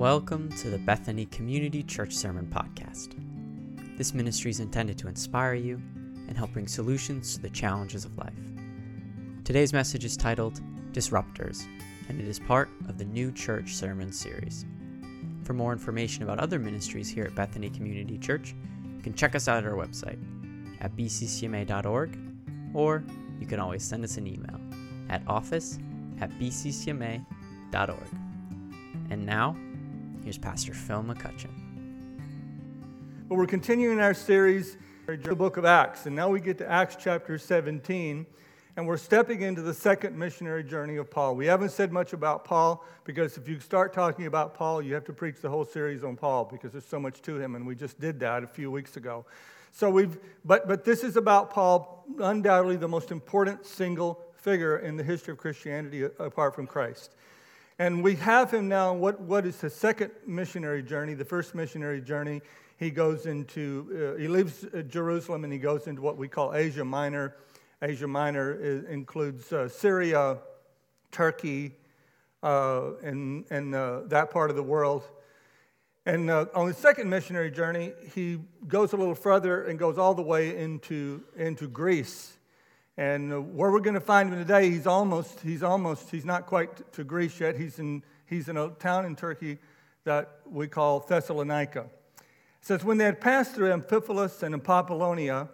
Welcome to the Bethany Community Church Sermon Podcast. This ministry is intended to inspire you and help bring solutions to the challenges of life. Today's message is titled Disruptors, and it is part of the New Church Sermon series. For more information about other ministries here at Bethany Community Church, you can check us out at our website at bccma.org, or you can always send us an email at office at bccma.org. And now, here's Pastor Phil McCutcheon. Well, we're continuing our series, the book of Acts, and now we get to Acts chapter 17, and we're stepping into the second missionary journey of Paul. We haven't said much about Paul because if you start talking about Paul, you have to preach the whole series on Paul because there's so much to him, and we just did that a few weeks ago. So we've, but, but this is about Paul, undoubtedly the most important single figure in the history of Christianity apart from Christ. And we have him now, what, what is the second missionary journey? The first missionary journey, he goes into, uh, he leaves uh, Jerusalem and he goes into what we call Asia Minor. Asia Minor is, includes uh, Syria, Turkey, uh, and, and uh, that part of the world. And uh, on his second missionary journey, he goes a little further and goes all the way into, into Greece. And where we're going to find him today, he's almost, he's almost, he's not quite to Greece yet. He's in, he's in a town in Turkey that we call Thessalonica. It says, when they had passed through Amphipolis and Apollonia,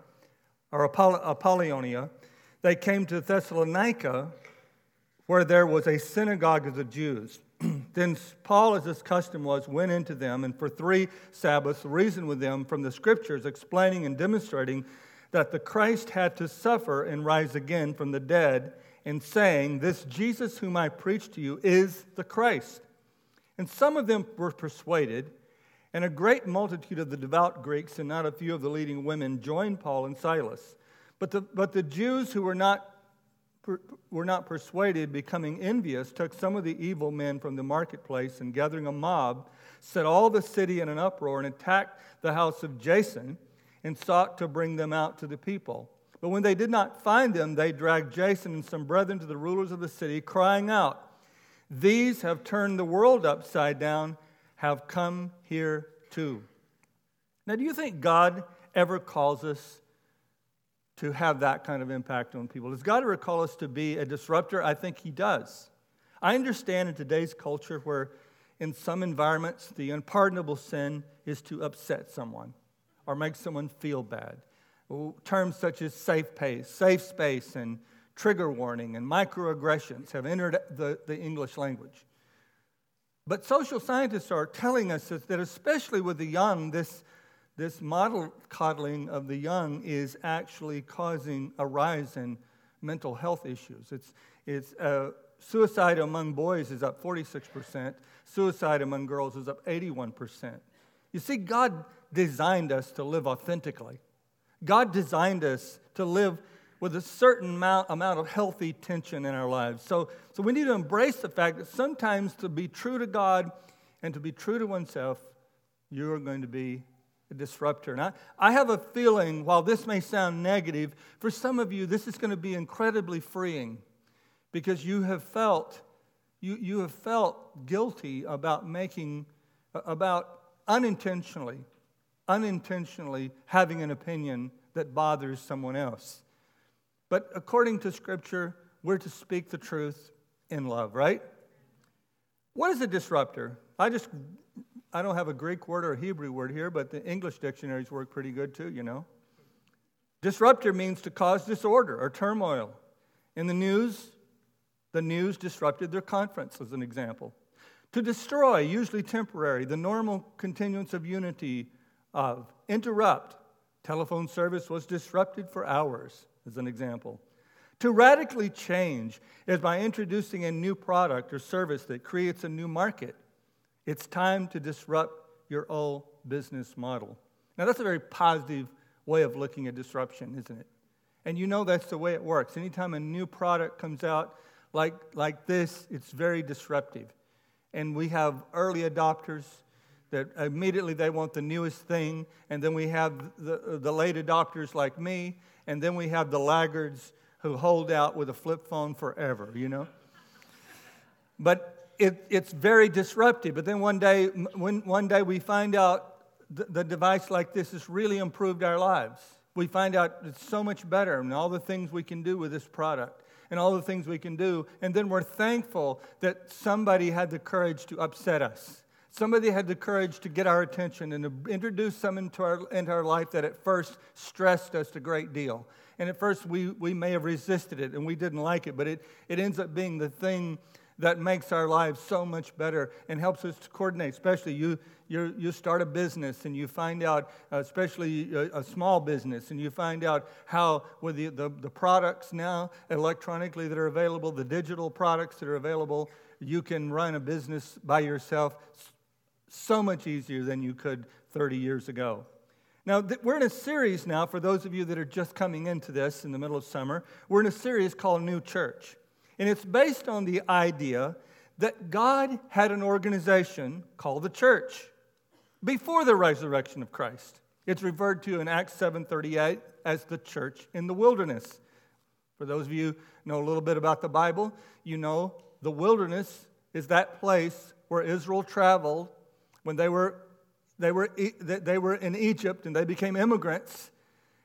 or Apollonia, they came to Thessalonica, where there was a synagogue of the Jews. then Paul, as his custom was, went into them and for three Sabbaths reasoned with them from the scriptures, explaining and demonstrating that the Christ had to suffer and rise again from the dead, and saying, This Jesus whom I preach to you is the Christ. And some of them were persuaded, and a great multitude of the devout Greeks and not a few of the leading women joined Paul and Silas. But the, but the Jews who were not, were not persuaded, becoming envious, took some of the evil men from the marketplace and gathering a mob, set all the city in an uproar and attacked the house of Jason and sought to bring them out to the people. But when they did not find them, they dragged Jason and some brethren to the rulers of the city, crying out, These have turned the world upside down, have come here too. Now, do you think God ever calls us to have that kind of impact on people? Does God ever call us to be a disruptor? I think He does. I understand in today's culture where, in some environments, the unpardonable sin is to upset someone or make someone feel bad. Terms such as safe pace, safe space, and trigger warning and microaggressions have entered the, the English language. But social scientists are telling us that, especially with the young, this, this model coddling of the young is actually causing a rise in mental health issues. It's, it's, uh, suicide among boys is up 46%, suicide among girls is up 81%. You see, God designed us to live authentically. God designed us to live with a certain amount, amount of healthy tension in our lives. So, so we need to embrace the fact that sometimes to be true to God and to be true to oneself, you are going to be a disruptor. And I, I have a feeling, while this may sound negative, for some of you, this is going to be incredibly freeing because you have felt, you, you have felt guilty about making, about unintentionally unintentionally having an opinion that bothers someone else. But according to Scripture, we're to speak the truth in love, right? What is a disruptor? I just, I don't have a Greek word or a Hebrew word here, but the English dictionaries work pretty good too, you know. Disruptor means to cause disorder or turmoil. In the news, the news disrupted their conference, as an example. To destroy, usually temporary, the normal continuance of unity of interrupt. Telephone service was disrupted for hours, as an example. To radically change is by introducing a new product or service that creates a new market. It's time to disrupt your old business model. Now, that's a very positive way of looking at disruption, isn't it? And you know that's the way it works. Anytime a new product comes out like, like this, it's very disruptive. And we have early adopters, that immediately they want the newest thing, and then we have the, the late adopters like me, and then we have the laggards who hold out with a flip phone forever, you know? But it, it's very disruptive. But then one day, when, one day we find out the, the device like this has really improved our lives. We find out it's so much better and all the things we can do with this product and all the things we can do. And then we're thankful that somebody had the courage to upset us. Somebody had the courage to get our attention and to introduce something into our, into our life that at first stressed us a great deal. And at first we, we may have resisted it and we didn't like it, but it, it ends up being the thing that makes our lives so much better and helps us to coordinate. Especially you, you, you start a business and you find out, uh, especially a, a small business, and you find out how with the, the, the products now electronically that are available, the digital products that are available, you can run a business by yourself so much easier than you could 30 years ago. Now, th- we're in a series now, for those of you that are just coming into this in the middle of summer, we're in a series called New Church. And it's based on the idea that God had an organization called the church before the resurrection of Christ. It's referred to in Acts 7:38 as the church in the wilderness. For those of you know a little bit about the Bible, you know the wilderness is that place where Israel traveled when they were, they were, they were in Egypt and they became immigrants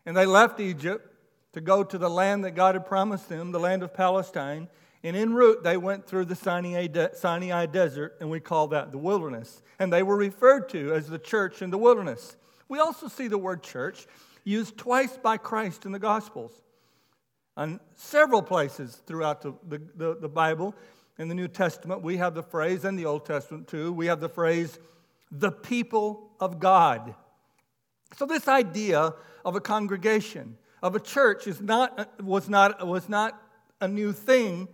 and they left Egypt to go to the land that God had promised them, the land of Palestine. And en route, they went through the Sinai, de- Sinai desert, and we call that the wilderness. And they were referred to as the church in the wilderness. We also see the word church used twice by Christ in the Gospels. On several places throughout the, the, the, the Bible, in the New Testament, we have the phrase, and the Old Testament too, we have the phrase, the people of God. So, this idea of a congregation, of a church, is not, was, not, was not a new thing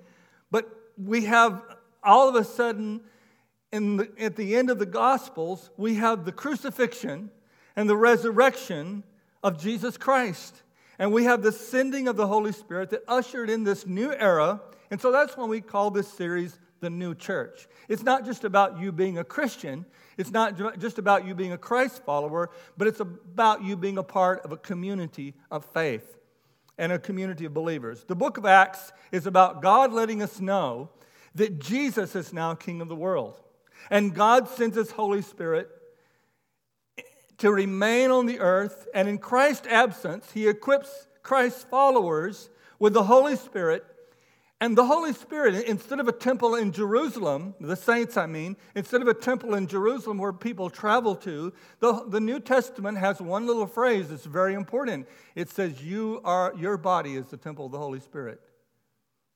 but we have all of a sudden, the, at the end of the Gospels, we have the crucifixion and the resurrection of Jesus Christ. And we have the sending of the Holy Spirit that ushered in this new era. And so that's why we call this series the New Church. It's not just about you being a Christian, it's not just about you being a Christ follower, but it's about you being a part of a community of faith and a community of believers. The book of Acts is about God letting us know that Jesus is now King of the world. And God sends His Holy Spirit to remain on the earth. And in Christ's absence, He equips Christ's followers with the Holy Spirit and the Holy Spirit, instead of a temple in Jerusalem, the saints, I mean, instead of a temple in Jerusalem where people travel to, the, the New Testament has one little phrase that's very important. It says, you are, Your body is the temple of the Holy Spirit.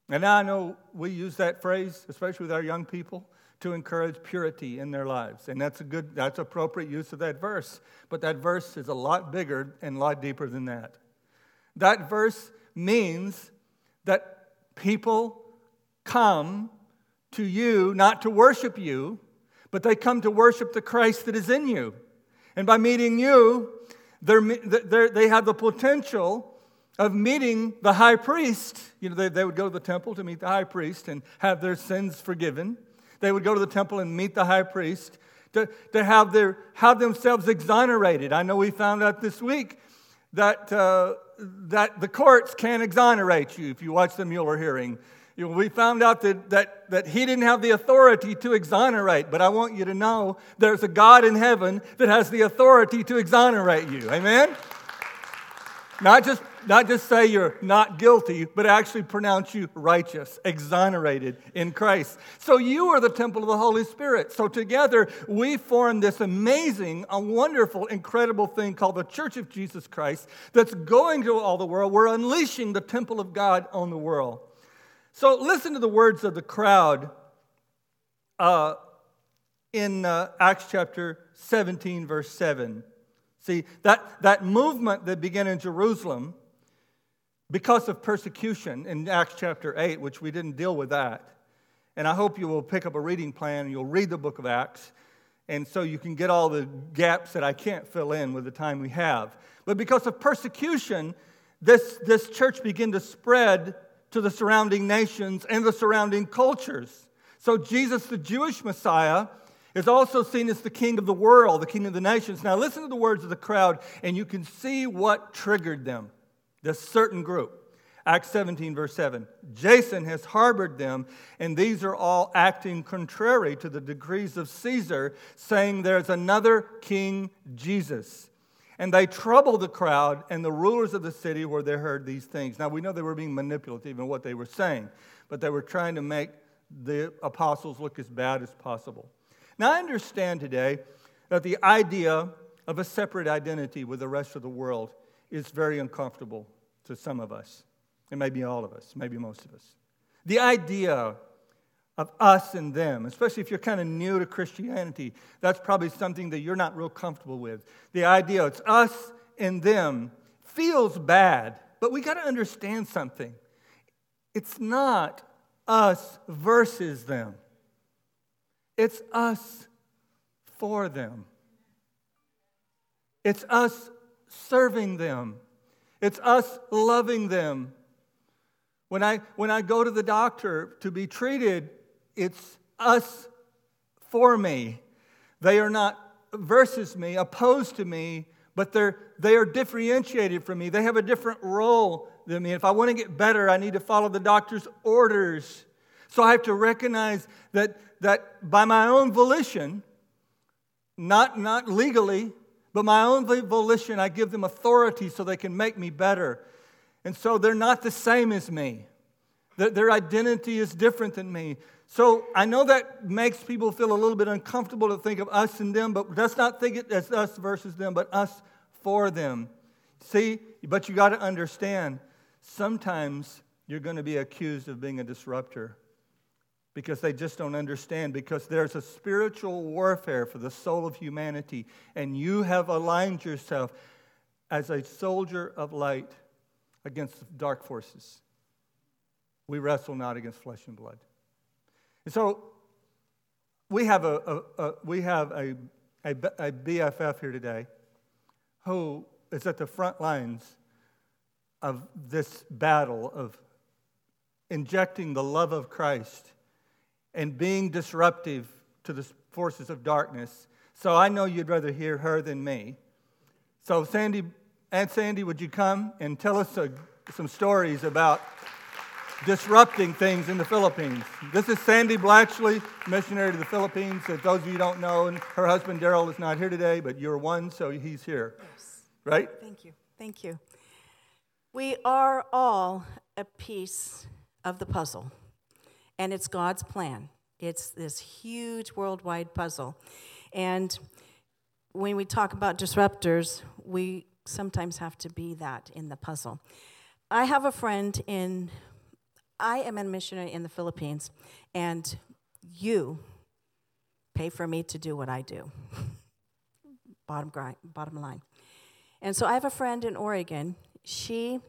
And now I know we use that phrase, especially with our young people, to encourage purity in their lives. And that's a good, that's appropriate use of that verse. But that verse is a lot bigger and a lot deeper than that. That verse means that people come to you not to worship you, but they come to worship the Christ that is in you. And by meeting you, they're, they're, they have the potential of meeting the high priest. You know, they, they would go to the temple to meet the high priest and have their sins forgiven. They would go to the temple and meet the high priest to, to have, their, have themselves exonerated. I know we found out this week that, uh, that the courts can't exonerate you if you watch the Mueller hearing. You know, we found out that, that, that he didn't have the authority to exonerate, but I want you to know there's a God in heaven that has the authority to exonerate you. Amen? Not just not just say you're not guilty, but actually pronounce you righteous, exonerated in Christ. So you are the temple of the Holy Spirit. So together we form this amazing, a wonderful, incredible thing called the Church of Jesus Christ that's going to all the world. We're unleashing the temple of God on the world. So listen to the words of the crowd uh, in uh, Acts chapter 17, verse 7. See, that, that movement that began in Jerusalem because of persecution in Acts chapter 8, which we didn't deal with that. And I hope you will pick up a reading plan and you'll read the book of Acts. And so you can get all the gaps that I can't fill in with the time we have. But because of persecution, this, this church began to spread to the surrounding nations and the surrounding cultures. So Jesus, the Jewish Messiah, is also seen as the king of the world, the king of the nations. Now, listen to the words of the crowd, and you can see what triggered them this certain group. Acts 17, verse 7. Jason has harbored them, and these are all acting contrary to the decrees of Caesar, saying there's another King Jesus. And they trouble the crowd and the rulers of the city where they heard these things. Now, we know they were being manipulative in what they were saying, but they were trying to make the apostles look as bad as possible. Now, I understand today that the idea of a separate identity with the rest of the world is very uncomfortable to some of us, and maybe all of us, maybe most of us. The idea of us and them, especially if you're kind of new to Christianity, that's probably something that you're not real comfortable with. The idea it's us and them feels bad, but we got to understand something. It's not us versus them, it's us for them. It's us serving them. It's us loving them. When I, when I go to the doctor to be treated, it's us for me. They are not versus me, opposed to me, but they're, they are differentiated from me. They have a different role than me. If I want to get better, I need to follow the doctor's orders. So I have to recognize that, that by my own volition, not, not legally, but my own volition, I give them authority so they can make me better. And so they're not the same as me. Their identity is different than me. So I know that makes people feel a little bit uncomfortable to think of us and them, but let's not think it as us versus them, but us for them. See, but you got to understand sometimes you're going to be accused of being a disruptor because they just don't understand, because there's a spiritual warfare for the soul of humanity, and you have aligned yourself as a soldier of light against dark forces. We wrestle not against flesh and blood. And so we have a, a, a we have a, a, a BFF here today who is at the front lines of this battle of injecting the love of Christ and being disruptive to the forces of darkness. So I know you'd rather hear her than me. So, Sandy, Aunt Sandy, would you come and tell us a, some stories about disrupting things in the Philippines? This is Sandy Blatchley, missionary to the Philippines. As those of you don't know, and her husband Daryl is not here today, but you're one, so he's here. Yes. Right? Thank you. Thank you. We are all a piece of the puzzle and it's God's plan. It's this huge worldwide puzzle. And when we talk about disruptors, we sometimes have to be that in the puzzle. I have a friend in, I am a missionary in the Philippines, and you pay for me to do what I do. bottom, grind, bottom line. And so I have a friend in Oregon. She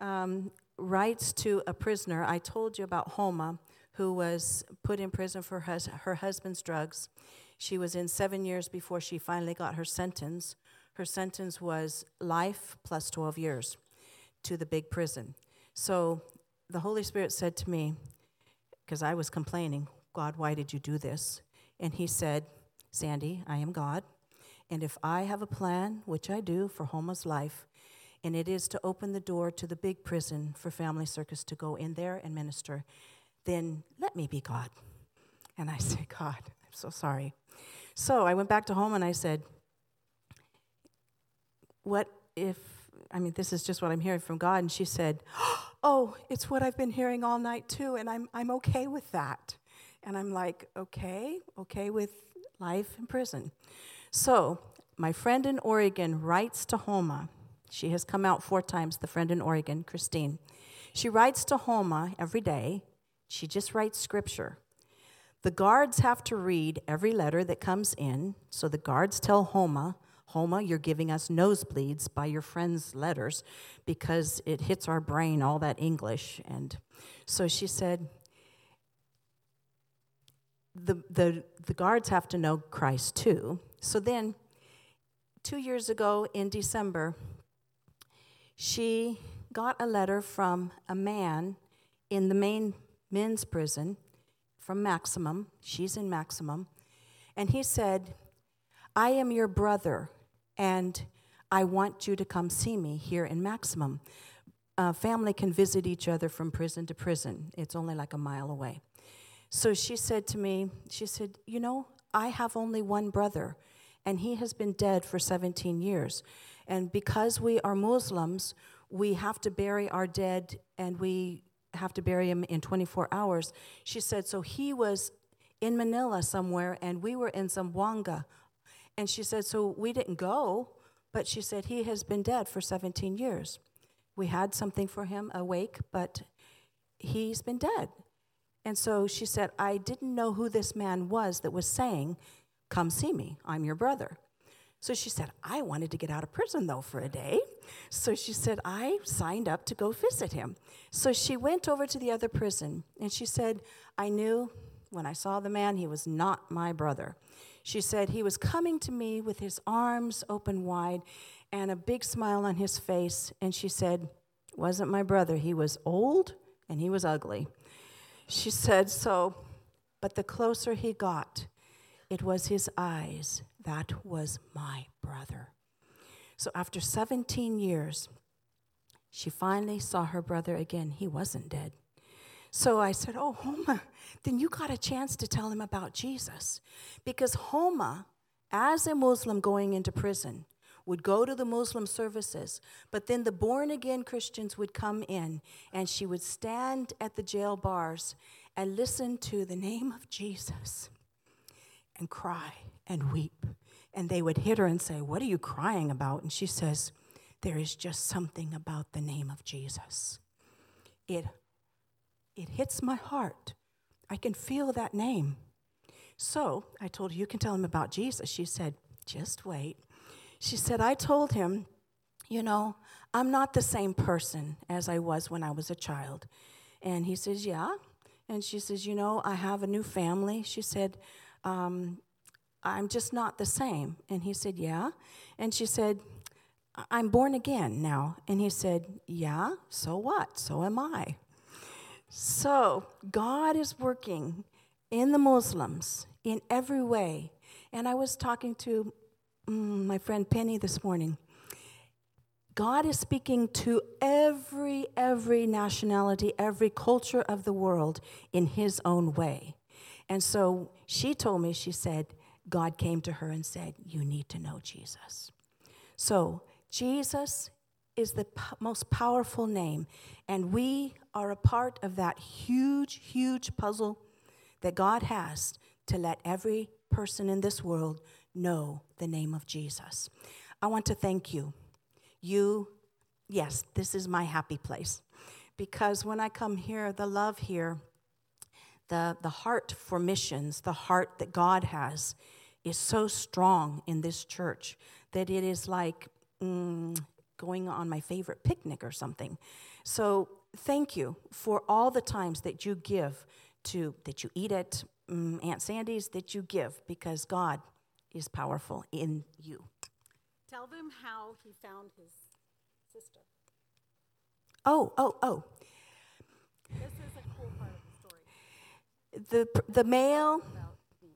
um, writes to a prisoner. I told you about Homa, who was put in prison for hus- her husband's drugs. She was in seven years before she finally got her sentence. Her sentence was life plus 12 years to the big prison. So the Holy Spirit said to me, because I was complaining, God, why did you do this? And He said, Sandy, I am God. And if I have a plan, which I do, for Homa's life, and it is to open the door to the big prison for Family Circus to go in there and minister, then let me be God. And I said, God, I'm so sorry. So I went back to Homa and I said, What if, I mean, this is just what I'm hearing from God. And she said, Oh, it's what I've been hearing all night too, and I'm, I'm okay with that. And I'm like, Okay, okay with life in prison. So my friend in Oregon writes to Homa she has come out four times, the friend in Oregon, Christine. She writes to Homa every day. She just writes scripture. The guards have to read every letter that comes in. So the guards tell Homa, Homa, you're giving us nosebleeds by your friend's letters because it hits our brain, all that English. And so she said, the, the, the guards have to know Christ too. So then, two years ago in December, she got a letter from a man in the main men's prison from Maximum. She's in Maximum. And he said, I am your brother, and I want you to come see me here in Maximum. uh, family can visit each other from prison to prison. It's only like a mile away. So she said to me, she said, You know, I have only one brother, and he has been dead for 17 years. And because we are Muslims, we have to bury our dead and we have to bury him in 24 hours. She said, So he was in Manila somewhere, and we were in Zamboanga. And she said, So we didn't go, but she said, He has been dead for 17 years. We had something for him, awake, but he's been dead. And so she said, I didn't know who this man was that was saying, Come see me, I'm your brother. So she said, I wanted to get out of prison though for a day. So she said, I signed up to go visit him. So she went over to the other prison and she said, I knew when I saw the man, he was not my brother. She said, he was coming to me with his arms open wide and a big smile on his face. And she said, wasn't my brother. He was old and he was ugly. She said, so, but the closer he got, it was his eyes. That was my brother. So after 17 years, she finally saw her brother again. He wasn't dead. So I said, Oh, Homa, then you got a chance to tell him about Jesus. Because Homa, as a Muslim going into prison, would go to the Muslim services, but then the born again Christians would come in and she would stand at the jail bars and listen to the name of Jesus and cry and weep. And they would hit her and say, What are you crying about? And she says, There is just something about the name of Jesus. It, it hits my heart. I can feel that name. So I told her, You can tell him about Jesus. She said, Just wait. She said, I told him, You know, I'm not the same person as I was when I was a child. And he says, Yeah. And she says, You know, I have a new family. She said, um, I'm just not the same. And he said, Yeah. And she said, I'm born again now. And he said, Yeah, so what? So am I. So God is working in the Muslims in every way. And I was talking to mm, my friend Penny this morning. God is speaking to every every nationality, every culture of the world in his own way. And so she told me she said God came to her and said, You need to know Jesus. So, Jesus is the p- most powerful name, and we are a part of that huge, huge puzzle that God has to let every person in this world know the name of Jesus. I want to thank you. You, yes, this is my happy place. Because when I come here, the love here, the, the heart for missions, the heart that God has, is so strong in this church that it is like mm, going on my favorite picnic or something. So thank you for all the times that you give to, that you eat at um, Aunt Sandy's, that you give because God is powerful in you. Tell them how he found his sister. Oh, oh, oh. This is a cool part of the story. The, the mail. About me.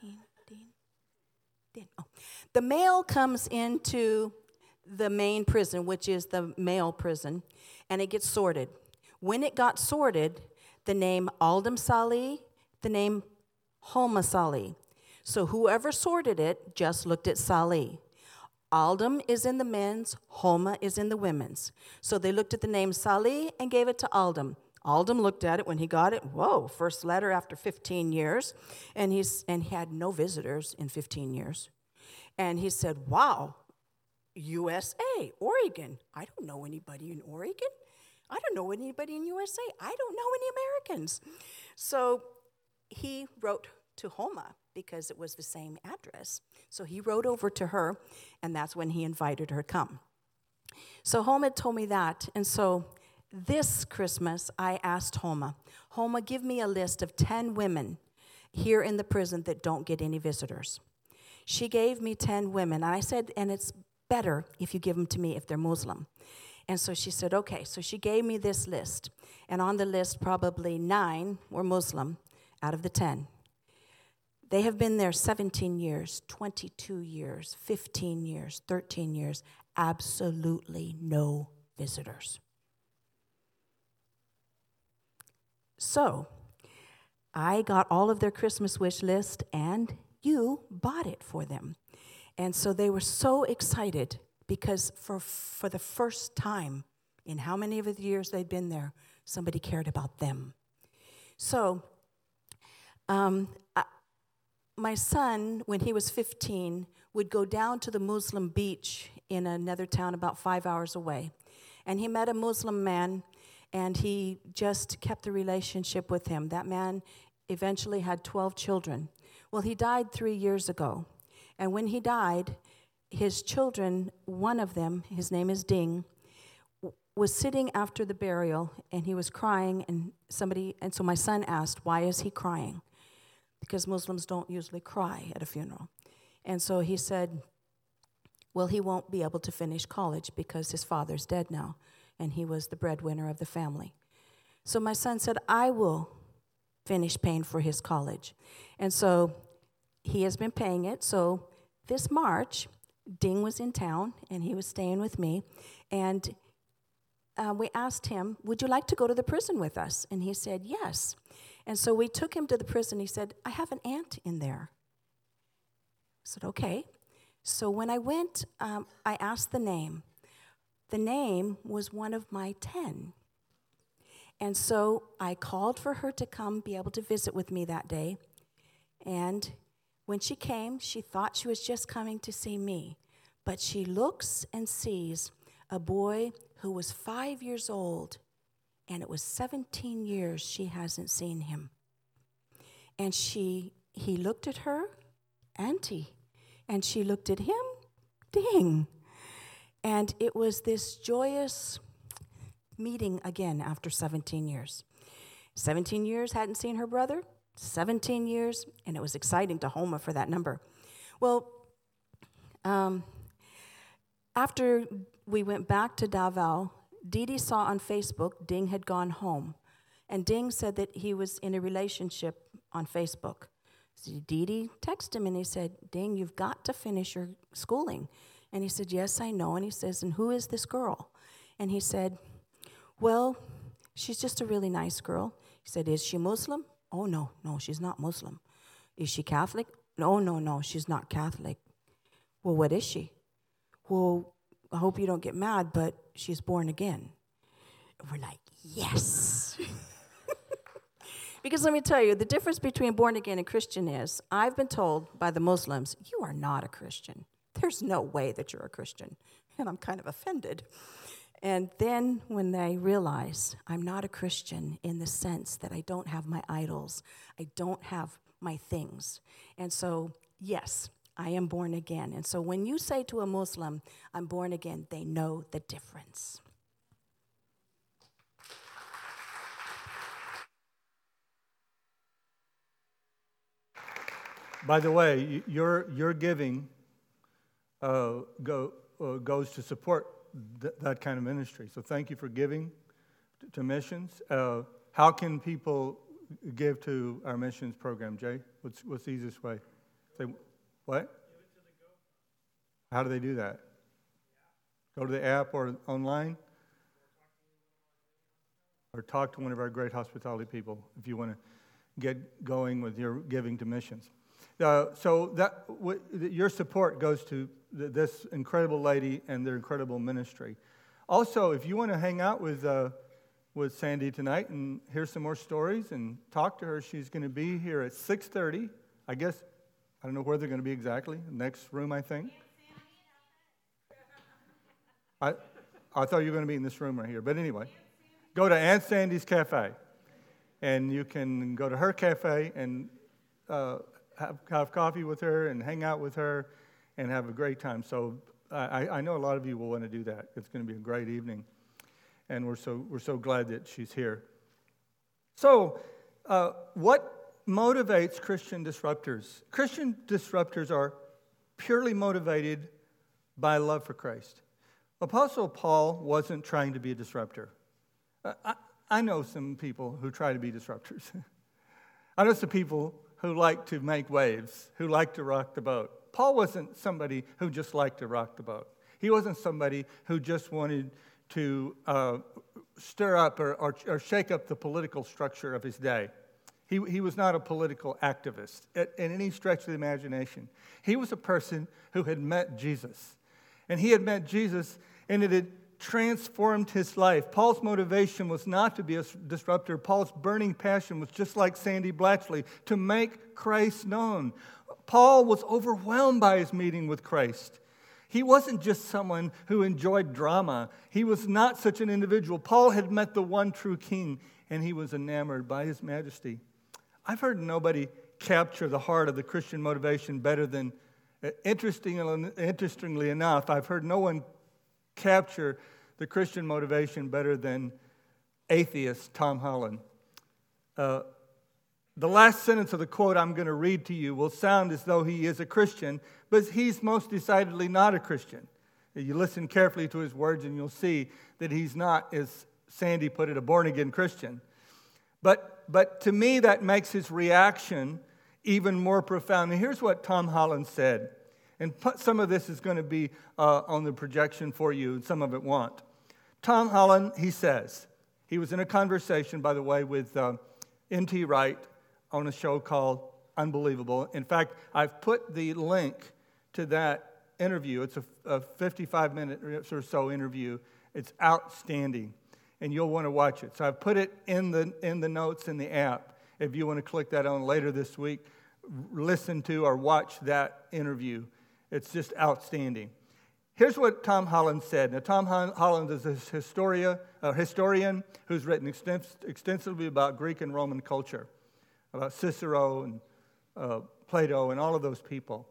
Dean, Dean, Oh. The mail comes into the main prison, which is the male prison, and it gets sorted. When it got sorted, the name Aldam Sali, the name Homa Sali. So whoever sorted it just looked at Salih. Aldam is in the men's, Homa is in the women's. So they looked at the name Sali and gave it to Aldam. Aldam looked at it when he got it. Whoa, first letter after 15 years. And, he's, and he had no visitors in 15 years. And he said, Wow, USA, Oregon. I don't know anybody in Oregon. I don't know anybody in USA. I don't know any Americans. So he wrote to Homa because it was the same address. So he wrote over to her, and that's when he invited her to come. So Homa told me that, and so this Christmas I asked Homa, Homa, give me a list of 10 women here in the prison that don't get any visitors. She gave me 10 women, and I said, and it's better if you give them to me if they're Muslim. And so she said, okay. So she gave me this list. And on the list, probably nine were Muslim out of the 10. They have been there 17 years, 22 years, 15 years, 13 years, absolutely no visitors. So, I got all of their Christmas wish list and you bought it for them. And so they were so excited because for, for the first time in how many of the years they'd been there, somebody cared about them. So, um, I, my son, when he was 15, would go down to the Muslim beach in another town about five hours away. And he met a Muslim man, and he just kept the relationship with him. That man eventually had 12 children. Well, he died three years ago. And when he died, his children, one of them, his name is Ding, was sitting after the burial and he was crying and somebody and so my son asked why is he crying because muslims don't usually cry at a funeral and so he said well he won't be able to finish college because his father's dead now and he was the breadwinner of the family so my son said i will finish paying for his college and so he has been paying it so this march ding was in town and he was staying with me and uh, we asked him, Would you like to go to the prison with us? And he said, Yes. And so we took him to the prison. He said, I have an aunt in there. I said, Okay. So when I went, um, I asked the name. The name was one of my 10. And so I called for her to come be able to visit with me that day. And when she came, she thought she was just coming to see me. But she looks and sees a boy who was five years old, and it was 17 years she hasn't seen him. And she, he looked at her, Auntie, and she looked at him, Ding. And it was this joyous meeting again after 17 years. 17 years hadn't seen her brother, 17 years, and it was exciting to Homa for that number. Well, um, after we went back to Davao, Didi saw on Facebook Ding had gone home. And Ding said that he was in a relationship on Facebook. So Didi texted him and he said, Ding, you've got to finish your schooling. And he said, Yes, I know. And he says, And who is this girl? And he said, Well, she's just a really nice girl. He said, Is she Muslim? Oh, no, no, she's not Muslim. Is she Catholic? No, no, no, she's not Catholic. Well, what is she? Well, I hope you don't get mad, but she's born again. we're like, yes. because let me tell you, the difference between born again and Christian is I've been told by the Muslims, you are not a Christian. There's no way that you're a Christian. And I'm kind of offended. And then when they realize I'm not a Christian in the sense that I don't have my idols, I don't have my things. And so, yes, I am born again. And so when you say to a Muslim, I'm born again, they know the difference. By the way, your, your giving uh, go, uh, goes to support th- that kind of ministry. So thank you for giving to, to missions. Uh, how can people give to our missions program, Jay? What's, what's the easiest way? Say, what? How do they do that? Go to the app or online? Or talk to one of our great hospitality people if you want to get going with your giving to missions. Uh, so that w- your support goes to this incredible lady and their incredible ministry. Also, if you want to hang out with uh, with Sandy tonight and hear some more stories and talk to her, she's going to be here at 6:30. I guess I don't know where they're going to be exactly. Next room, I think. I, I thought you were going to be in this room right here. But anyway, go to Aunt Sandy's Cafe. And you can go to her cafe and uh, have, have coffee with her and hang out with her and have a great time. So I, I know a lot of you will want to do that. It's going to be a great evening. And we're so, we're so glad that she's here. So, uh, what motivates Christian disruptors? Christian disruptors are purely motivated by love for Christ. Apostle Paul wasn't trying to be a disruptor. I, I know some people who try to be disruptors. I know some people who like to make waves, who like to rock the boat. Paul wasn't somebody who just liked to rock the boat. He wasn't somebody who just wanted to uh, stir up or, or, or, shake up the political structure of his day. He, he was not a political activist in any stretch of the imagination. He was a person who had met Jesus. And he had met Jesus, and it had transformed his life. Paul's motivation was not to be a disruptor. Paul's burning passion was just like Sandy Blatchley to make Christ known. Paul was overwhelmed by his meeting with Christ. He wasn't just someone who enjoyed drama. He was not such an individual. Paul had met the one true king, and he was enamored by his majesty. I've heard nobody capture the heart of the Christian motivation better than, uh, interestingly, interestingly enough, I've heard no one capture the Christian motivation better than atheist Tom Holland. Uh, the last sentence of the quote I'm going to read to you will sound as though he is a Christian, but he's most decidedly not a Christian. You listen carefully to his words and you'll see that he's not, as Sandy put it, a born again Christian. But, but to me, that makes his reaction even more profound. And here's what Tom Holland said. And some of this is going to be uh, on the projection for you, and some of it won't. Tom Holland, he says, he was in a conversation, by the way, with uh, N.T. Wright on a show called Unbelievable. In fact, I've put the link to that interview. It's a, a 55 minute or so interview. It's outstanding and you'll want to watch it. So I've put it in the, in the notes in the app. If you want to click that on later this week, listen to or watch that interview. It's just outstanding. Here's what Tom Holland said. Now, Tom Holland is a historia, a historian who's written extensively about Greek and Roman culture, about Cicero and uh, Plato and all of those people.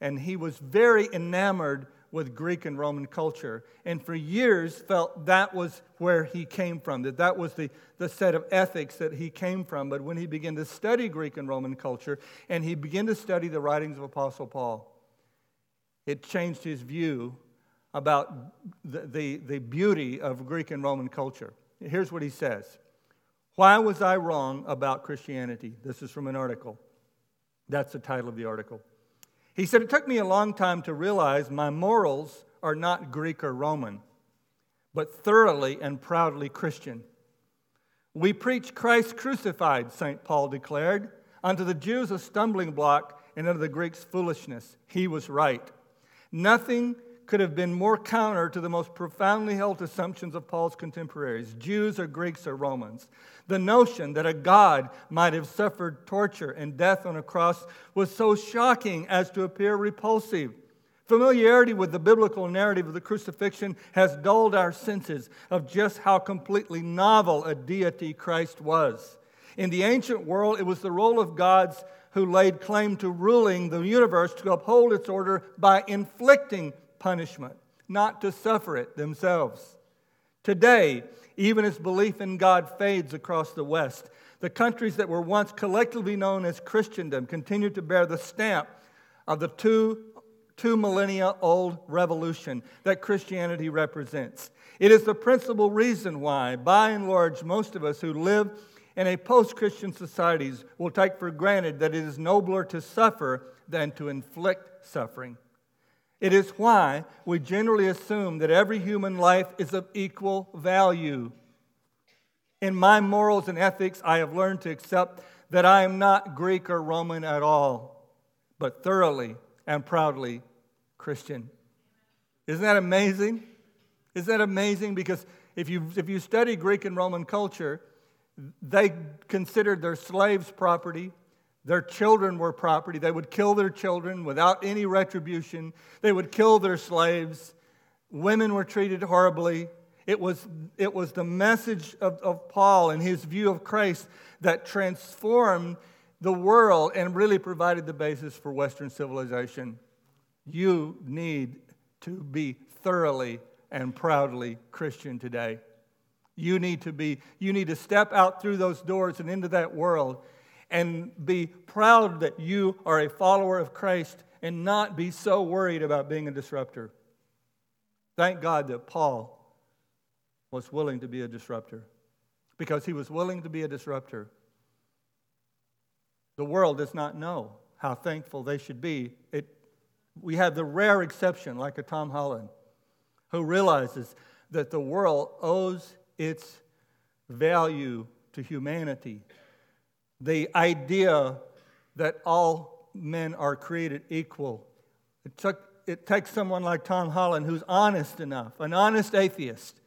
And he was very enamored with Greek and Roman culture, and for years felt that was where he came from, that that was the, the set of ethics that he came from. But when he began to study Greek and Roman culture, and he began to study the writings of Apostle Paul, it changed his view about the, the, the beauty of Greek and Roman culture. Here's what he says Why was I wrong about Christianity? This is from an article. That's the title of the article. He said, It took me a long time to realize my morals are not Greek or Roman, but thoroughly and proudly Christian. We preach Christ crucified, St. Paul declared. Unto the Jews a stumbling block, and unto the Greeks foolishness. He was right. Nothing could have been more counter to the most profoundly held assumptions of Paul's contemporaries Jews or Greeks or Romans. The notion that a God might have suffered torture and death on a cross was so shocking as to appear repulsive. Familiarity with the biblical narrative of the crucifixion has dulled our senses of just how completely novel a deity Christ was. In the ancient world, it was the role of gods who laid claim to ruling the universe to uphold its order by inflicting punishment, not to suffer it themselves. Today, even as belief in God fades across the West, the countries that were once collectively known as Christendom continue to bear the stamp of the two, two millennia old revolution that Christianity represents. It is the principal reason why, by and large, most of us who live in a post Christian societies will take for granted that it is nobler to suffer than to inflict suffering. It is why we generally assume that every human life is of equal value. In my morals and ethics, I have learned to accept that I am not Greek or Roman at all, but thoroughly and proudly Christian. Isn't that amazing? Isn't that amazing? Because if you, if you study Greek and Roman culture, they considered their slaves property, their children were property. They would kill their children without any retribution. They would kill their slaves. Women were treated horribly. It was, it was the message of, of Paul and his view of Christ that transformed the world and really provided the basis for Western civilization. You need to be thoroughly and proudly Christian today. You need to be, you need to step out through those doors and into that world and be proud that you are a follower of Christ and not be so worried about being a disruptor. Thank God that Paul was willing to be a disruptor. Because he was willing to be a disruptor, The world does not know how thankful they should be. It, we have the rare exception, like a Tom Holland, who realizes that the world owes its value to humanity. The idea that all men are created equal. It, took, it takes someone like Tom Holland who's honest enough, an honest atheist,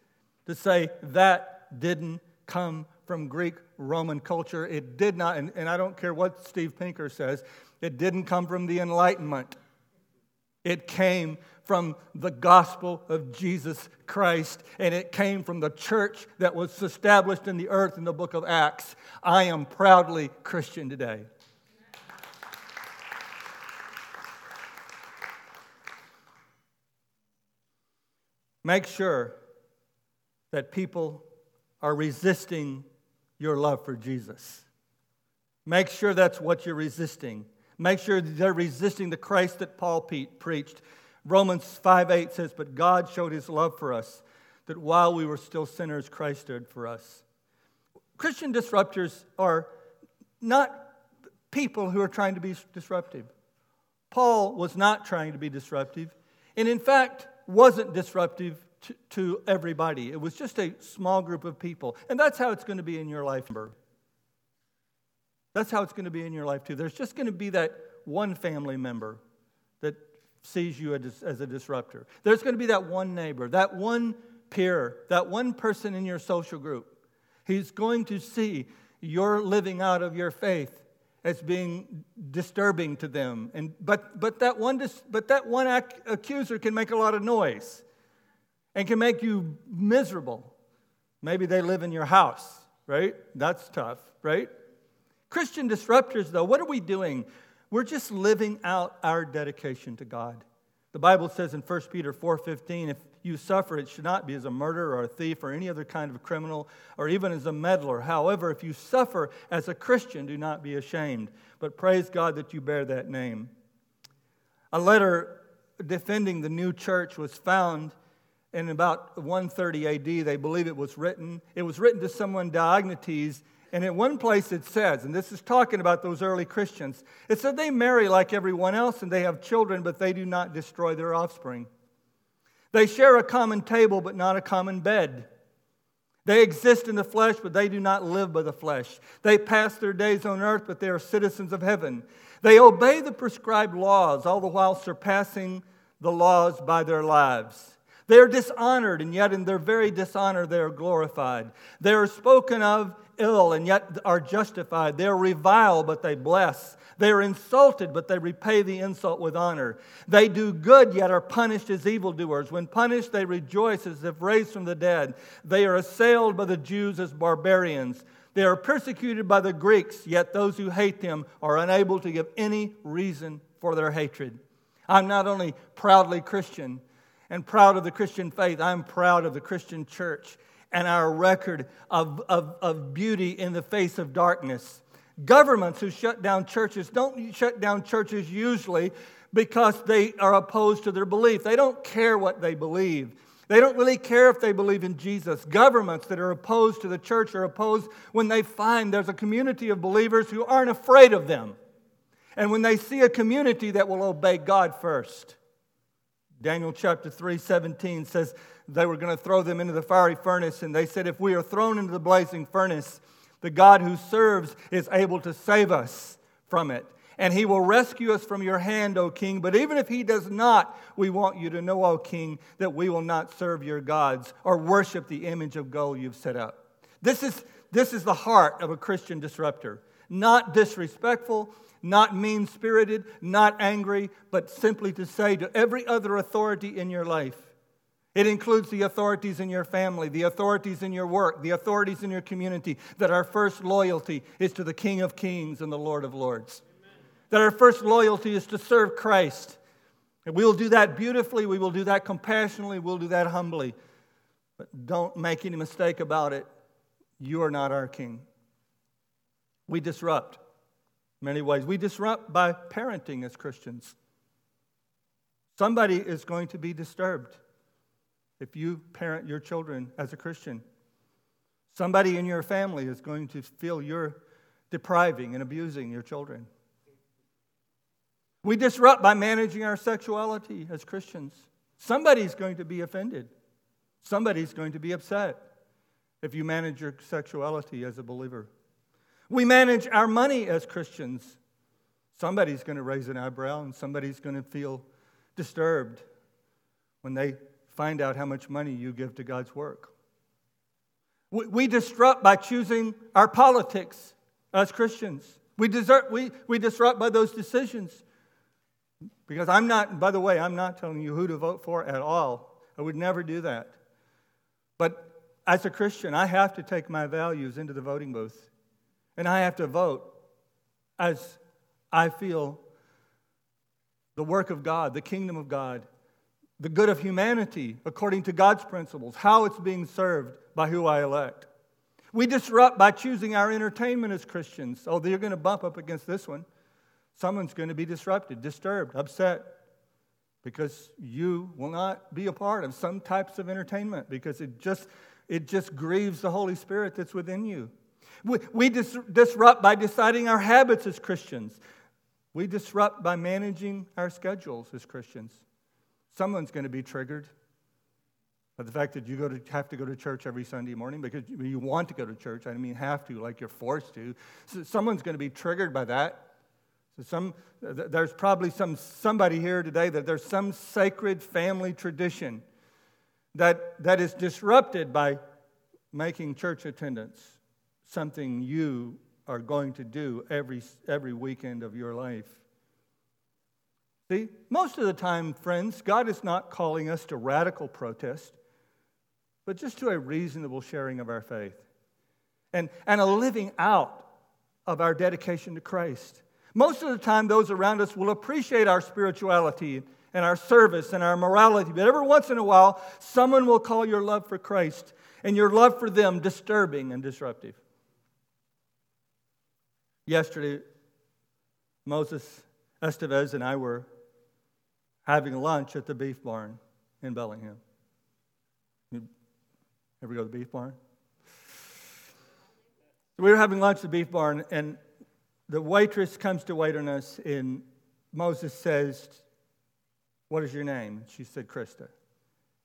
to say that didn't come from Greek Roman culture. It did not, and, and I don't care what Steve Pinker says, it didn't come from the Enlightenment. It came from the gospel of Jesus Christ, and it came from the church that was established in the earth in the book of Acts. I am proudly Christian today. Make sure that people are resisting your love for Jesus. Make sure that's what you're resisting. Make sure they're resisting the Christ that Paul preached. Romans 5 8 says, But God showed his love for us, that while we were still sinners, Christ died for us. Christian disruptors are not people who are trying to be disruptive. Paul was not trying to be disruptive, and in fact, wasn't disruptive to, to everybody. It was just a small group of people. And that's how it's going to be in your life. That's how it's going to be in your life, too. There's just going to be that one family member that sees you as a disruptor. There's going to be that one neighbor, that one peer, that one person in your social group. He's going to see your living out of your faith as being disturbing to them. And, but, but, that one, but that one accuser can make a lot of noise and can make you miserable. Maybe they live in your house, right? That's tough, right? Christian disruptors, though, what are we doing? We're just living out our dedication to God. The Bible says in 1 Peter 4:15, if you suffer, it should not be as a murderer or a thief or any other kind of criminal or even as a meddler. However, if you suffer as a Christian, do not be ashamed, but praise God that you bear that name. A letter defending the new church was found in about 130 AD. They believe it was written. It was written to someone, Diogenes, and in one place it says, and this is talking about those early Christians, it said they marry like everyone else and they have children, but they do not destroy their offspring. They share a common table, but not a common bed. They exist in the flesh, but they do not live by the flesh. They pass their days on earth, but they are citizens of heaven. They obey the prescribed laws, all the while surpassing the laws by their lives. They are dishonored, and yet in their very dishonor they are glorified. They are spoken of ill, and yet are justified. They are reviled, but they bless. They are insulted, but they repay the insult with honor. They do good, yet are punished as evildoers. When punished, they rejoice as if raised from the dead. They are assailed by the Jews as barbarians. They are persecuted by the Greeks, yet those who hate them are unable to give any reason for their hatred. I'm not only proudly Christian, and proud of the Christian faith. I'm proud of the Christian church and our record of, of, of beauty in the face of darkness. Governments who shut down churches don't shut down churches usually because they are opposed to their belief. They don't care what they believe. They don't really care if they believe in Jesus. Governments that are opposed to the church are opposed when they find there's a community of believers who aren't afraid of them. And when they see a community that will obey God first. Daniel chapter 3 17 says they were going to throw them into the fiery furnace, and they said, If we are thrown into the blazing furnace, the God who serves is able to save us from it. And he will rescue us from your hand, O king. But even if he does not, we want you to know, O king, that we will not serve your gods or worship the image of gold you've set up. This is, this is the heart of a Christian disruptor. Not disrespectful, not mean spirited, not angry, but simply to say to every other authority in your life. It includes the authorities in your family, the authorities in your work, the authorities in your community, that our first loyalty is to the King of Kings and the Lord of Lords. Amen. That our first loyalty is to serve Christ. And we will do that beautifully, we will do that compassionately, we'll do that humbly. But don't make any mistake about it. You are not our King. We disrupt many ways. We disrupt by parenting as Christians. Somebody is going to be disturbed if you parent your children as a Christian. Somebody in your family is going to feel you're depriving and abusing your children. We disrupt by managing our sexuality as Christians. Somebody's going to be offended. Somebody's going to be upset if you manage your sexuality as a believer. We manage our money as Christians. Somebody's going to raise an eyebrow and somebody's going to feel disturbed when they find out how much money you give to God's work. We, we disrupt by choosing our politics as Christians. We, desert, we, we disrupt by those decisions. Because I'm not, by the way, I'm not telling you who to vote for at all. I would never do that. But as a Christian, I have to take my values into the voting booth. And I have to vote as I feel the work of God, the kingdom of God, the good of humanity according to God's principles, how it's being served by who I elect. We disrupt by choosing our entertainment as Christians. Oh, they're going to bump up against this one. Someone's going to be disrupted, disturbed, upset because you will not be a part of some types of entertainment because it just it just grieves the Holy Spirit that's within you. We, we dis- disrupt by deciding our habits as Christians. We disrupt by managing our schedules as Christians. Someone's going to be triggered by the fact that you go to, have to go to church every Sunday morning because you want to go to church. I mean, have to, like you're forced to. So someone's going to be triggered by that. So some, there's probably some, somebody here today that there's some sacred family tradition that, that is disrupted by making church attendance something you are going to do every, every weekend of your life. See, most of the time, friends, God is not calling us to radical protest, but just to a reasonable sharing of our faith and, and a living out of our dedication to Christ. Most of the time, those around us will appreciate our spirituality and our service and our morality. But every once in a while, someone will call your love for Christ and your love for them disturbing and disruptive. Yesterday, Moses Estevez and I were having lunch at the beef barn in Bellingham. You ever go to the beef barn? we were having lunch at the beef barn, and the waitress comes to wait on us, and Moses says, what is your name? She said, Krista.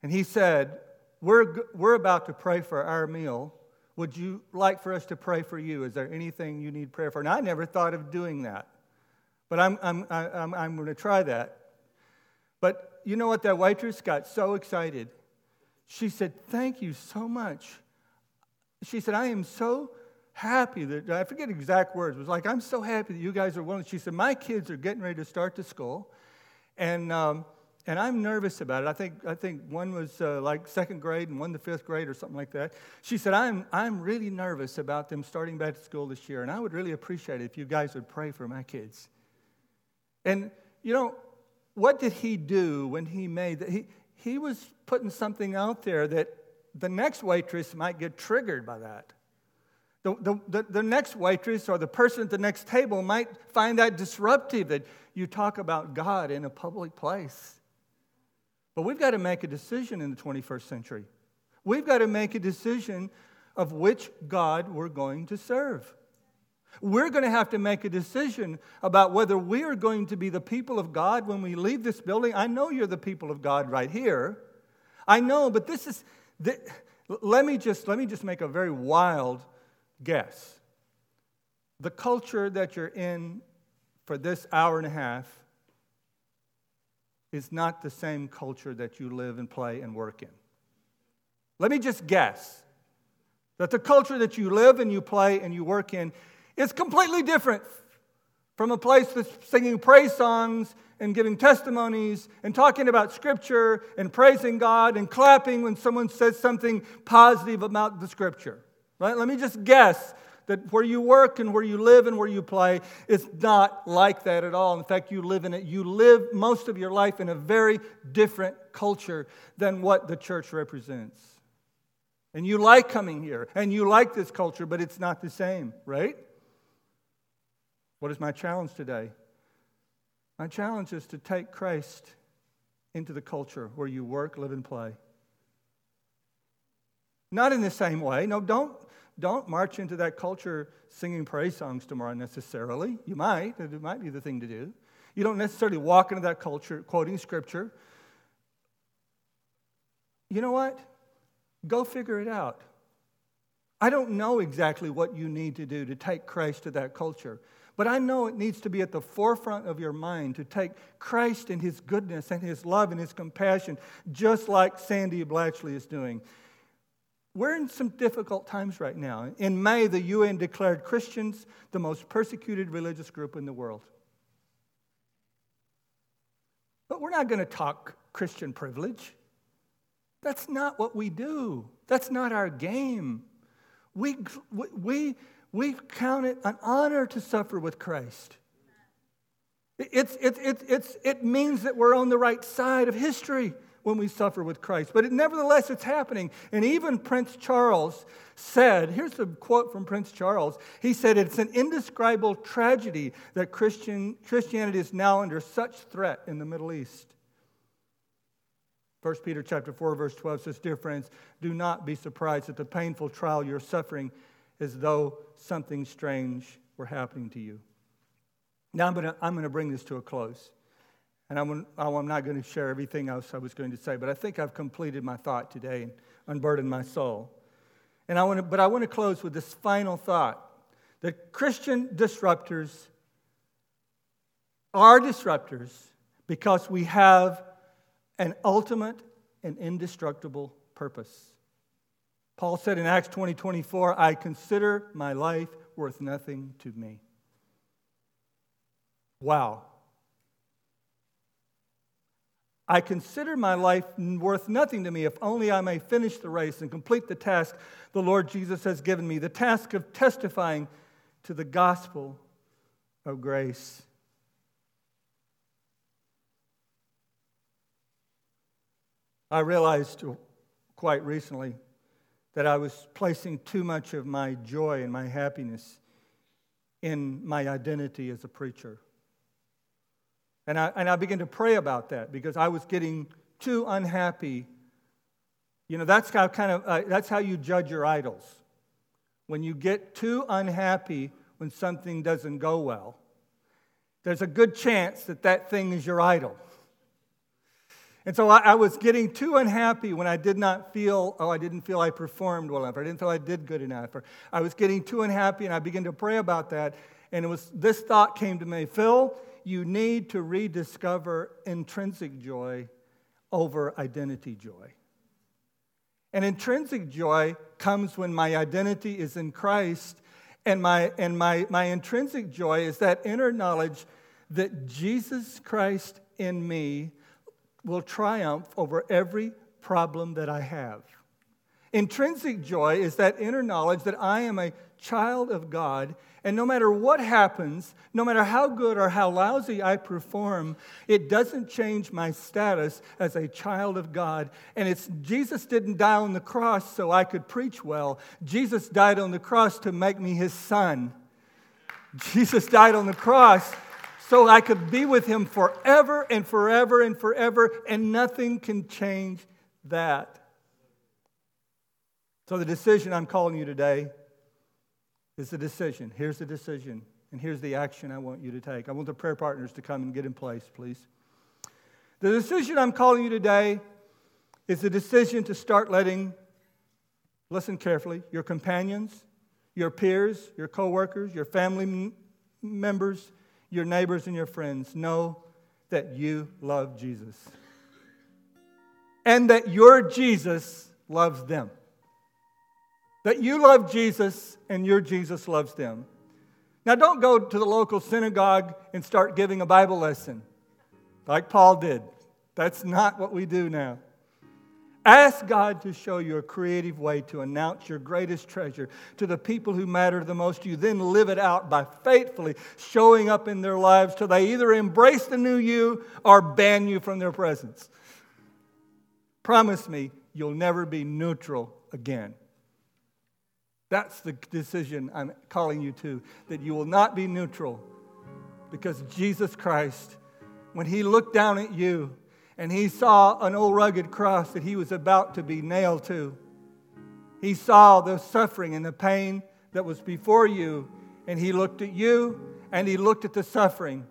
And he said, we're, we're about to pray for our meal. Would you like for us to pray for you? Is there anything you need prayer for? And I never thought of doing that. But I'm, I'm, I'm, I'm going to try that. But you know what? That waitress got so excited. She said, Thank you so much. She said, I am so happy that, I forget exact words, it was like, I'm so happy that you guys are willing. She said, My kids are getting ready to start to school. And, um, and I'm nervous about it. I think, I think one was uh, like second grade and one the fifth grade or something like that. She said, I'm, I'm really nervous about them starting back to school this year, and I would really appreciate it if you guys would pray for my kids. And, you know, what did he do when he made that? He, he was putting something out there that the next waitress might get triggered by that. The, the, the, the, next waitress or the person at the next table might find that disruptive that you talk about God in a public place. But we've got to make a decision in the 21st century. We've got to make a decision of which God we're going to serve. We're going to have to make a decision about whether we are going to be the people of God when we leave this building. I know you're the people of God right here. I know, but this is. let me just let me just make a very wild guess. The culture that you're in for this hour and a half is not the same culture that you live and play and work in. Let me just guess that the culture that you live and you play and you work in is completely different from a place that's singing praise songs and giving testimonies and talking about scripture and praising God and clapping when someone says something positive about the scripture. Right? Let me just guess that where you work and where you live and where you play is not like that at all. In fact, you live in it. You live most of your life in a very different culture than what the church represents. And you like coming here and you like this culture, but it's not the same, right? What is my challenge today? My challenge is to take Christ into the culture where you work, live, and play. Not in the same way. No, don't, don't march into that culture singing praise songs tomorrow necessarily. You might, it might be the thing to do. You don't necessarily walk into that culture quoting scripture. You know what? Go figure it out. I don't know exactly what you need to do to take Christ to that culture, but I know it needs to be at the forefront of your mind to take Christ and His goodness and His love and His compassion, just like Sandy Blatchley is doing. We're in some difficult times right now. In May, the UN declared Christians the most persecuted religious group in the world. But we're not going to talk Christian privilege. That's not what we do. That's not our game. We, we, we count it an honor to suffer with Christ. It's, it's, it means that we're on the right side of history when we suffer with Christ. But it, nevertheless, it's happening. And even Prince Charles said here's a quote from Prince Charles. He said, It's an indescribable tragedy that Christian, Christianity is now under such threat in the Middle East. 1 Peter chapter 4 verse 12 says, "Dear friends, do not be surprised at the painful trial you're suffering as though something strange were happening to you." Now I'm going to, I'm going to bring this to a close. And I'm, I'm not going to share everything else I was going to say, but I think I've completed my thought today and unburdened my soul. And I want to, but I want to close with this final thought that Christian disruptors are disruptors because we have an ultimate and indestructible purpose. Paul said in Acts 20 24, I consider my life worth nothing to me. Wow. I consider my life worth nothing to me if only I may finish the race and complete the task the Lord Jesus has given me the task of testifying to the gospel of grace. I realized quite recently that I was placing too much of my joy and my happiness in my identity as a preacher. And I, and I began to pray about that because I was getting too unhappy. You know, that's how kind of uh, that's how you judge your idols. When you get too unhappy when something doesn't go well, there's a good chance that that thing is your idol. And so I, I, was getting too unhappy when I did not feel, oh, I didn't feel I performed well enough. I didn't feel I did good enough. Or I was getting too unhappy, and I began to pray about that. And it was this thought came to me Phil, you need to rediscover intrinsic joy over identity joy. And intrinsic joy comes when my identity is in Christ, and my, and my, my intrinsic joy is that inner knowledge that Jesus Christ in me will triumph over every problem that I have. Intrinsic joy is that inner knowledge that I am a child of God, and no matter what happens, no matter how good or how lousy I perform, it doesn't change my status as a child of God. And it's Jesus didn't die on the cross so I could preach well. Jesus died on the cross to make me his son. Jesus died on the cross so I could be with him forever and forever and forever, and nothing can change that. So, the decision I'm calling you today is the decision. Here's the decision, and here's the action I want you to take. I want the prayer partners to come and get in place, please. The decision I'm calling you today is the decision to start letting, listen carefully, your companions, your peers, your coworkers, your family members, your neighbors, and your friends know that you love Jesus. And that your Jesus loves them. That you love Jesus and your Jesus loves them. Now, don't go to the local synagogue and start giving a Bible lesson like Paul did. That's not what we do now. Ask God to show you a creative way to announce your greatest treasure to the people who matter the most to you. Then live it out by faithfully showing up in their lives till they either embrace the new you or ban you from their presence. Promise me you'll never be neutral again. That's the decision I'm calling you to, that you will not be neutral because Jesus Christ, when He looked down at you, and he saw an old rugged cross that he was about to be nailed to. He saw the suffering and the pain that was before you, and He looked at you and He looked at the suffering.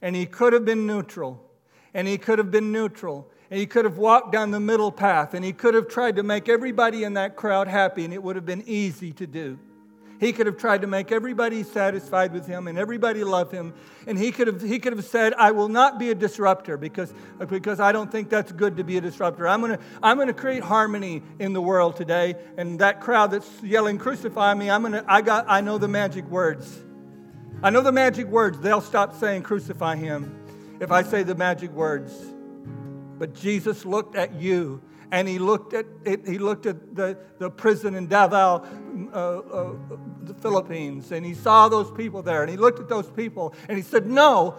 And He could have been neutral, and He could have been neutral, and He could have walked down the middle path, and He could have tried to make everybody in that crowd happy, and it would have been easy to do. He could have tried to make everybody satisfied with him and everybody love him. And he could have, he could have said, I will not be a disruptor because, because I don't think that's good to be a disruptor. I'm going to I'm going to create harmony in the world today. And that crowd that's yelling, crucify me, I'm going to, I, got, I know the magic words. I know the magic words. They'll stop saying, crucify him if I say the magic words. But Jesus looked at you and he looked at he looked at the, the prison in Davao, uh, uh, the Philippines, and he saw those people there, and he looked at those people, and he said, "No,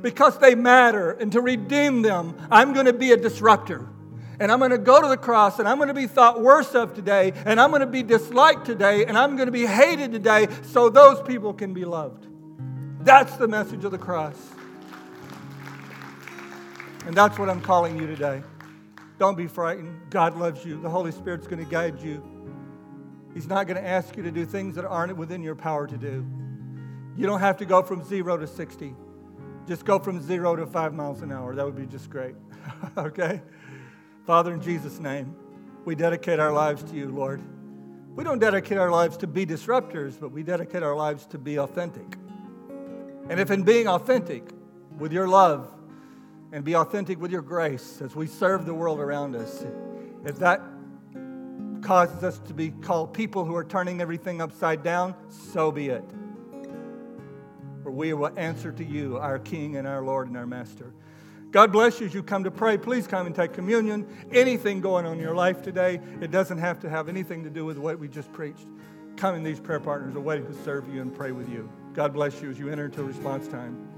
because they matter, and to redeem them, I'm going to be a disruptor." And I'm going to go to the cross and I'm going to be thought worse of today and I'm going to be disliked today and I'm going to be hated today so those people can be loved. That's the message of the cross. And that's what I'm calling you today. Don't be frightened. God loves you. The Holy Spirit's going to guide you. He's not going to ask you to do things that aren't within your power to do. You don't have to go from zero to 60. Just go from zero to five miles an hour. That would be just great. okay? Father, in Jesus' name, we dedicate our lives to you, Lord. We don't dedicate our lives to be disruptors, but we dedicate our lives to be authentic. And if in being authentic with your love, and be authentic with your grace as we serve the world around us. If that causes us to be called people who are turning everything upside down, so be it. For we will answer to you, our King and our Lord and our Master. God bless you as you come to pray. Please come and take communion. Anything going on in your life today, it doesn't have to have anything to do with what we just preached. Come in, these prayer partners are waiting to serve you and pray with you. God bless you as you enter into response time.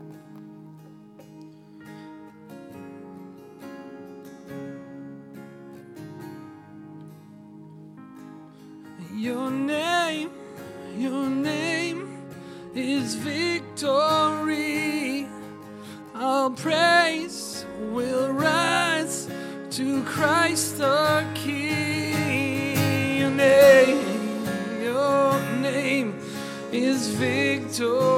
Christ the King. Your name, your name is victory.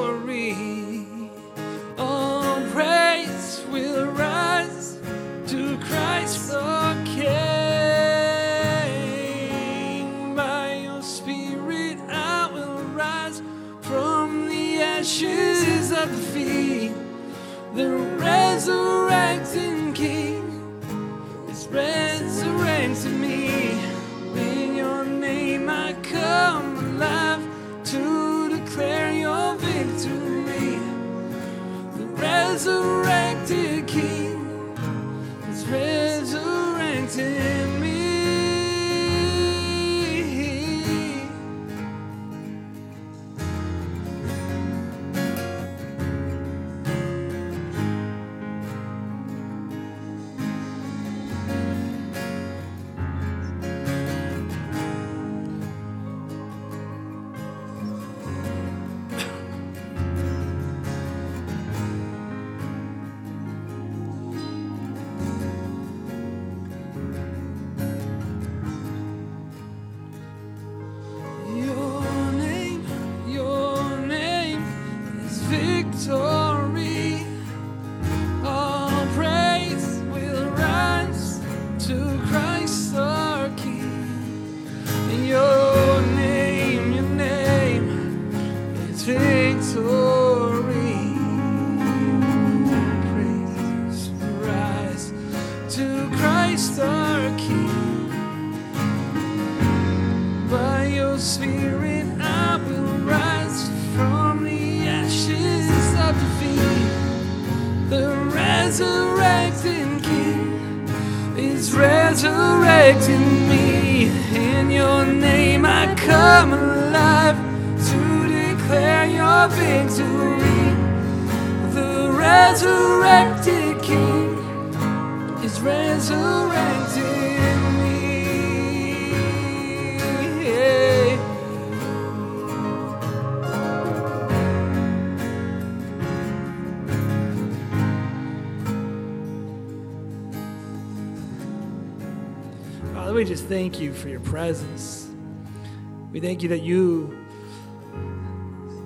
We thank you that you,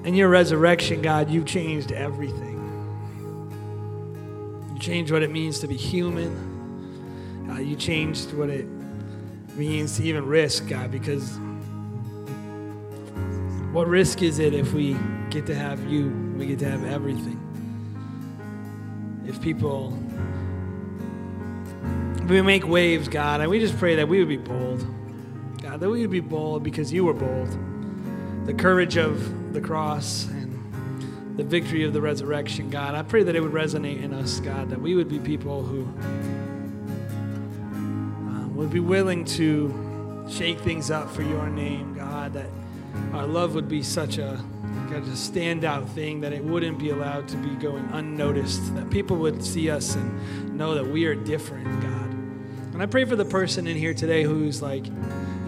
in your resurrection, God, you've changed everything. You changed what it means to be human. God, you changed what it means to even risk, God, because what risk is it if we get to have you? We get to have everything. If people, if we make waves, God, and we just pray that we would be bold. God, that we would be bold because you were bold. The courage of the cross and the victory of the resurrection, God. I pray that it would resonate in us, God, that we would be people who uh, would be willing to shake things up for your name, God, that our love would be such a, a standout thing that it wouldn't be allowed to be going unnoticed, that people would see us and know that we are different, God. And I pray for the person in here today who's like,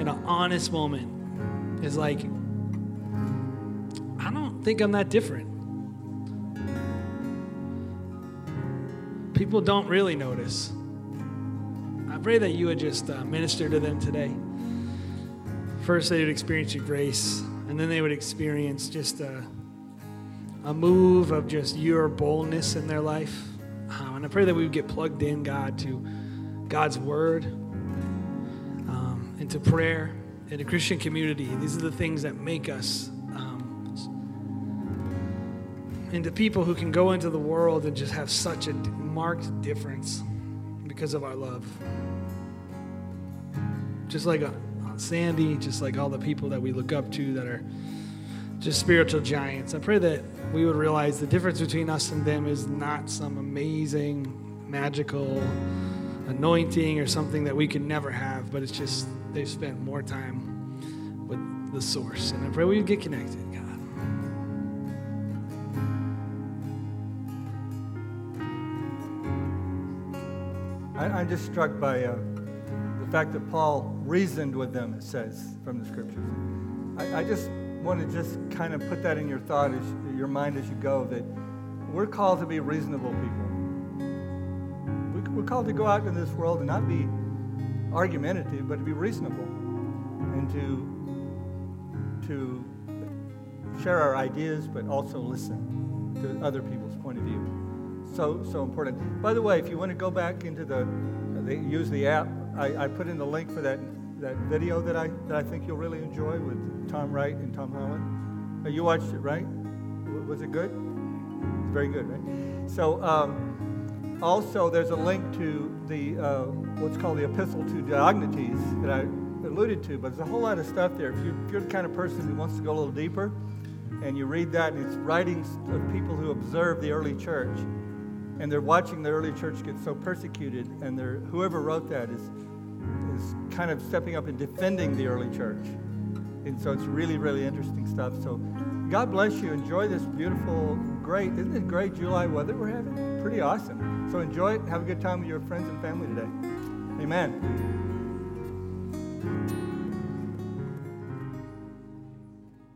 in an honest moment, is like, I don't think I'm that different. People don't really notice. I pray that you would just uh, minister to them today. First, they would experience your grace, and then they would experience just a, a move of just your boldness in their life. Um, and I pray that we would get plugged in, God, to God's word, um, prayer, prayer, into Christian community. These are the things that make us um, into people who can go into the world and just have such a marked difference because of our love. Just like a Sandy, just like all the people that we look up to that are just spiritual giants. I pray that we would realize the difference between us and them is not some amazing, magical anointing or something that we can never have, but it's just they've spent more time with the source. And I pray we get connected, God. I, I'm just struck by uh, the fact that Paul reasoned with them, it says from the scriptures. I, I just want to just kind of put that in your thought, as, your mind as you go, that we're called to be reasonable people. We, we're called to go out in this world and not be argumentative, but to be reasonable and to to share our ideas, but also listen to other people's point of view. So so important. By the way, if you want to go back into the, the use the app, I, I put in the link for that that video that I that I think you'll really enjoy with Tom Wright and Tom Holland. Uh, you watched it, right? Was it good? It's very good, right? So. Um, also, there's a link to the uh, what's called the Epistle to Diognetus that I alluded to, but there's a whole lot of stuff there. If, you, if you're the kind of person who wants to go a little deeper, and you read that, and it's writings of people who observed the early church, and they're watching the early church get so persecuted, and they're, whoever wrote that is is kind of stepping up and defending the early church, and so it's really really interesting stuff. So, God bless you. Enjoy this beautiful, great, isn't it great July weather we're having? Pretty awesome. So enjoy it. Have a good time with your friends and family today. Amen.